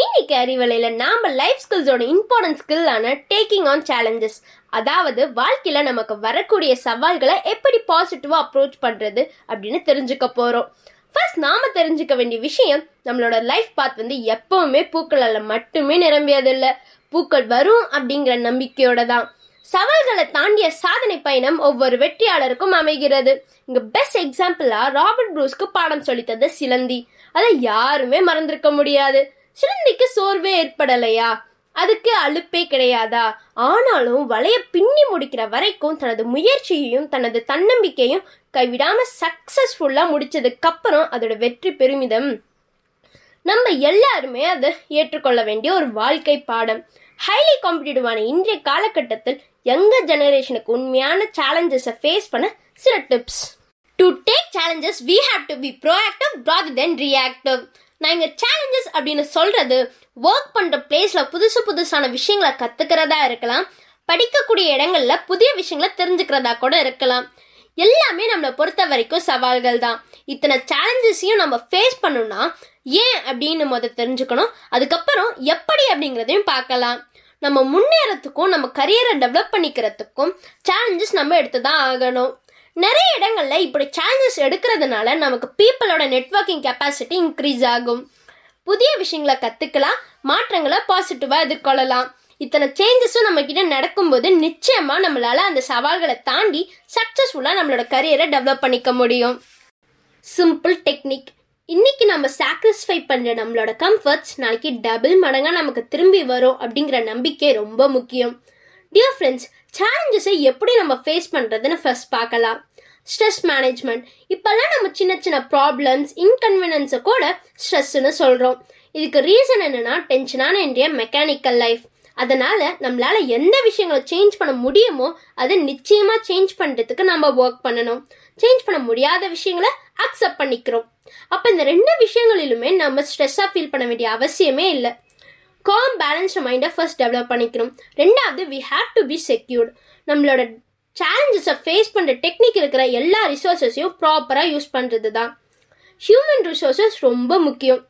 இன்னைக்கு அறிவலையில் நாம் லைஃப் ஸ்கில்ஸோட இம்பார்ட்டன்ட் ஸ்கில்லான டேக்கிங் ஆன் சேலஞ்சஸ் அதாவது வாழ்க்கையில் நமக்கு வரக்கூடிய சவால்களை எப்படி பாசிட்டிவாக அப்ரோச் பண்ணுறது அப்படின்னு தெரிஞ்சுக்க போகிறோம் ஃபர்ஸ்ட் நாம தெரிஞ்சுக்க வேண்டிய விஷயம் நம்மளோட லைஃப் பாத் வந்து எப்பவுமே பூக்களால் மட்டுமே நிரம்பியதில்லை பூக்கள் வரும் அப்படிங்கிற நம்பிக்கையோட தான். சவால்களை தாண்டிய சாதனை பயணம் ஒவ்வொரு வெற்றியாளருக்கும் அமைகிறது. இங்க பெஸ்ட் எக்ஸாம்பிளா ராபர்ட் ப்ரூஸ்க்கு பாடம் சொல்லித்தது சிலந்தி. அதை யாருமே மறந்திருக்க முடியாது. சிலந்திக்கு சோர்வே ஏற்படலையா? அதுக்கு அலுப்பே கிடையாதா? ஆனாலும் வலைய பின்னி முடிக்கிற வரைக்கும் தனது முயற்சியையும் தனது தன்னம்பிக்கையும் கைவிடாம சக்சஸ்ஃபுல்லா முடிச்சதுக்கு அப்புறம் அதோட வெற்றி பெருமிதம். நம்ம எல்லாருமே அதை ஏற்றுக்கொள்ள வேண்டிய ஒரு வாழ்க்கை பாடம். ஹைலி காம்படிட்டிவான இன்றைய காலகட்டத்தில் யங்கர் ஜெனரேஷனுக்கு உண்மையான சேலஞ்சஸை ஃபேஸ் பண்ண சில tips to take challenges we have to be proactive rather than reactive நான் இங்கே சேலஞ்சஸ் அப்படின்னு சொல்கிறது ஒர்க் பண்ணுற பிளேஸில் புதுசு புதுசான விஷயங்களை கற்றுக்கிறதா இருக்கலாம். படிக்கக்கூடிய இடங்களில் புதிய விஷயங்களை தெரிஞ்சுக்கிறதா கூட இருக்கலாம். எல்லாமே நம்மளை பொறுத்த வரைக்கும் சவால்கள் தான். இத்தனை சேலஞ்சஸையும் நம்ம ஃபேஸ் பண்ணணும்னா ஏன் அப்படின்னு முத தெரிஞ்சுக்கணும். அதுக்கப்புறம் எப்படி அப்படிங்கிறதையும் பார்க்கலாம். நம்ம முன்னேறத்துக்கும் நம்ம கரியரை டெவலப் பண்ணிக்கிறதுக்கும் சேலஞ்சஸ் நம்ம எடுத்து தான் ஆகணும். நிறைய இடங்களில் இப்படி சேலஞ்சஸ் எடுக்கிறதுனால நமக்கு பீப்புளோட நெட்வொர்க்கிங் கெப்பாசிட்டி இன்க்ரீஸ் ஆகும். புதிய விஷயங்களை கற்றுக்கலாம் மாற்றங்களை பாசிட்டிவாக எதிர்கொள்ளலாம். இத்தனை சேஞ்சஸும் நம்ம கிட்ட நடக்கும்போது நிச்சயமா நம்மளால அந்த சவால்களை தாண்டி சக்சஸ்ஃபுல்லாக நம்மளோட கரியரை டெவலப் பண்ணிக்க முடியும். சிம்பிள் டெக்னிக் இன்னைக்கு நம்ம சாக்ரிஃபை பண்ற நம்மளோட கம்ஃபர்ட்ஸ் நாளைக்கு டபுள் மடங்காக நமக்கு திரும்பி வரும் அப்படிங்கிற நம்பிக்கை ரொம்ப முக்கியம். டியர் ஃப்ரெண்ட்ஸ் சேலஞ்சஸை எப்படி நம்ம ஃபேஸ் பண்ணுறதுன்னு ஃபர்ஸ்ட் பார்க்கலாம். ஸ்ட்ரெஸ் மேனேஜ்மெண்ட் இப்போல்லாம் நம்ம சின்ன சின்ன ப்ராப்ளம்ஸ் இன்கன்வீனியன்ஸை கூட ஸ்ட்ரெஸ்ன்னு சொல்கிறோம் இதுக்கு ரீசன் என்னென்னா டென்ஷனான இன்றைய மெக்கானிக்கல் லைஃப் அதனால் நம்மளால் எந்த விஷயங்களை சேஞ்ச் பண்ண முடியுமோ அதை நிச்சயமாக சேஞ்ச் பண்ணுறதுக்கு நம்ம ஒர்க் பண்ணணும். சேஞ்ச் பண்ண முடியாத விஷயங்களை அக்செப்ட் பண்ணிக்கிறோம். அப்போ இந்த ரெண்டு விஷயங்களிலுமே நம்ம ஸ்ட்ரெஸ்ஸாக ஃபீல் பண்ண வேண்டிய அவசியமே இல்லை. காம் பேலன்ஸ்ட் மைண்டை ஃபர்ஸ்ட் டெவலப் பண்ணிக்கணும். ரெண்டாவது we have to be secured நம்மளோட சேலஞ்சஸை ஃபேஸ் பண்ணுற டெக்னிக் இருக்கிற எல்லா ரிசோர்ஸஸையும் ப்ராப்பராக யூஸ் பண்ணுறது தான் ஹியூமன் ரிசோர்ஸஸ் ரொம்ப முக்கியம்.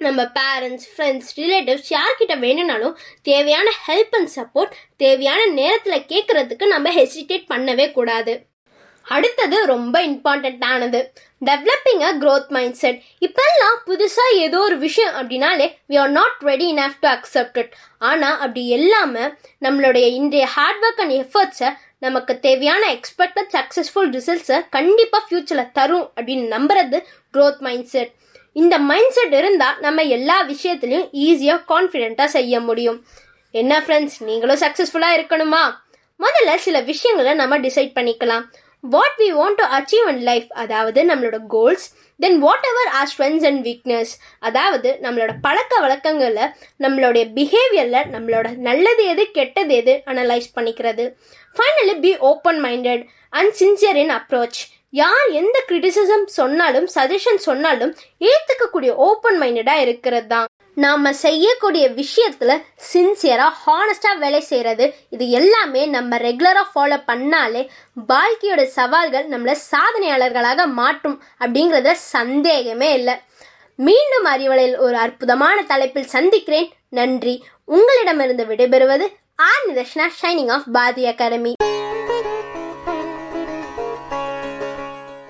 நம்ம பேரண்ட்ஸ் ஃப்ரெண்ட்ஸ் ரிலேட்டிவ்ஸ் யார்கிட்ட வேணும்னாலும் தேவையான ஹெல்ப் அண்ட் சப்போர்ட் தேவையான நேரத்தில் கேட்குறதுக்கு நம்ம ஹெசிடேட் பண்ணவே கூடாது. அடுத்தது ரொம்ப இம்பார்ட்டண்ட்டானது developing a growth mind set இப்பெல்லாம் புதுசாக ஏதோ ஒரு விஷயம் அப்படின்னாலே we are not ready enough to accept it ஆனால் அப்படி எல்லாமே நம்மளுடைய இன்றைய ஹார்ட் ஒர்க் அண்ட் எஃபர்ட்ஸை நமக்கு தேவையான எக்ஸ்பெக்டட் சக்ஸஸ்ஃபுல் ரிசல்ட்ஸை கண்டிப்பாக ஃப்யூச்சரில் தரும் அப்படின்னு நம்புறது க்ரோத் மைண்ட் செட் இந்த மைண்ட் செட் இருந்தால் நம்ம எல்லா விஷயத்துலையும் ஈஸியாக கான்ஃபிடென்ட்டாக செய்ய முடியும். என்ன ஃப்ரெண்ட்ஸ் நீங்களும் சக்ஸஸ்ஃபுல்லாக இருக்கணுமா? முதல்ல சில விஷயங்களை நம்ம டிசைட் பண்ணிக்கலாம். What we want to achieve in life அதாவது நம்மளோட goals then whatever our strengths and weakness அதாவது நம்மளோட பழக்க வழக்கங்களில் நம்மளுடைய பிஹேவியரில் நம்மளோட நல்லது எது கெட்டது எது அனலைஸ் பண்ணிக்கிறது. Finally be open minded and sincere in approach யார் எந்த கிரிட்டிசிசம் சொன்னாலும் சஜஷன் சொன்னாலும் ஏற்றுக்கக்கூடிய ஓப்பன் மைண்டடாக இருக்கிறது தான். நாம் செய்யக்கூடிய விஷயத்தில் சின்சியராக ஹானஸ்டாக வேலை செய்கிறது இது எல்லாமே நம்ம ரெகுலராக ஃபாலோ பண்ணாலே வாழ்க்கையோட சவால்கள் நம்மளை சாதனையாளர்களாக மாற்றும் அப்படிங்கிறத சந்தேகமே இல்லை. மீண்டும் அறிவலையில் ஒரு அற்புதமான தலைப்பில் சந்திக்கிறேன். நன்றி. உங்களிடமிருந்து விடைபெறுவது R Nidharshana shining of Bharathi Academy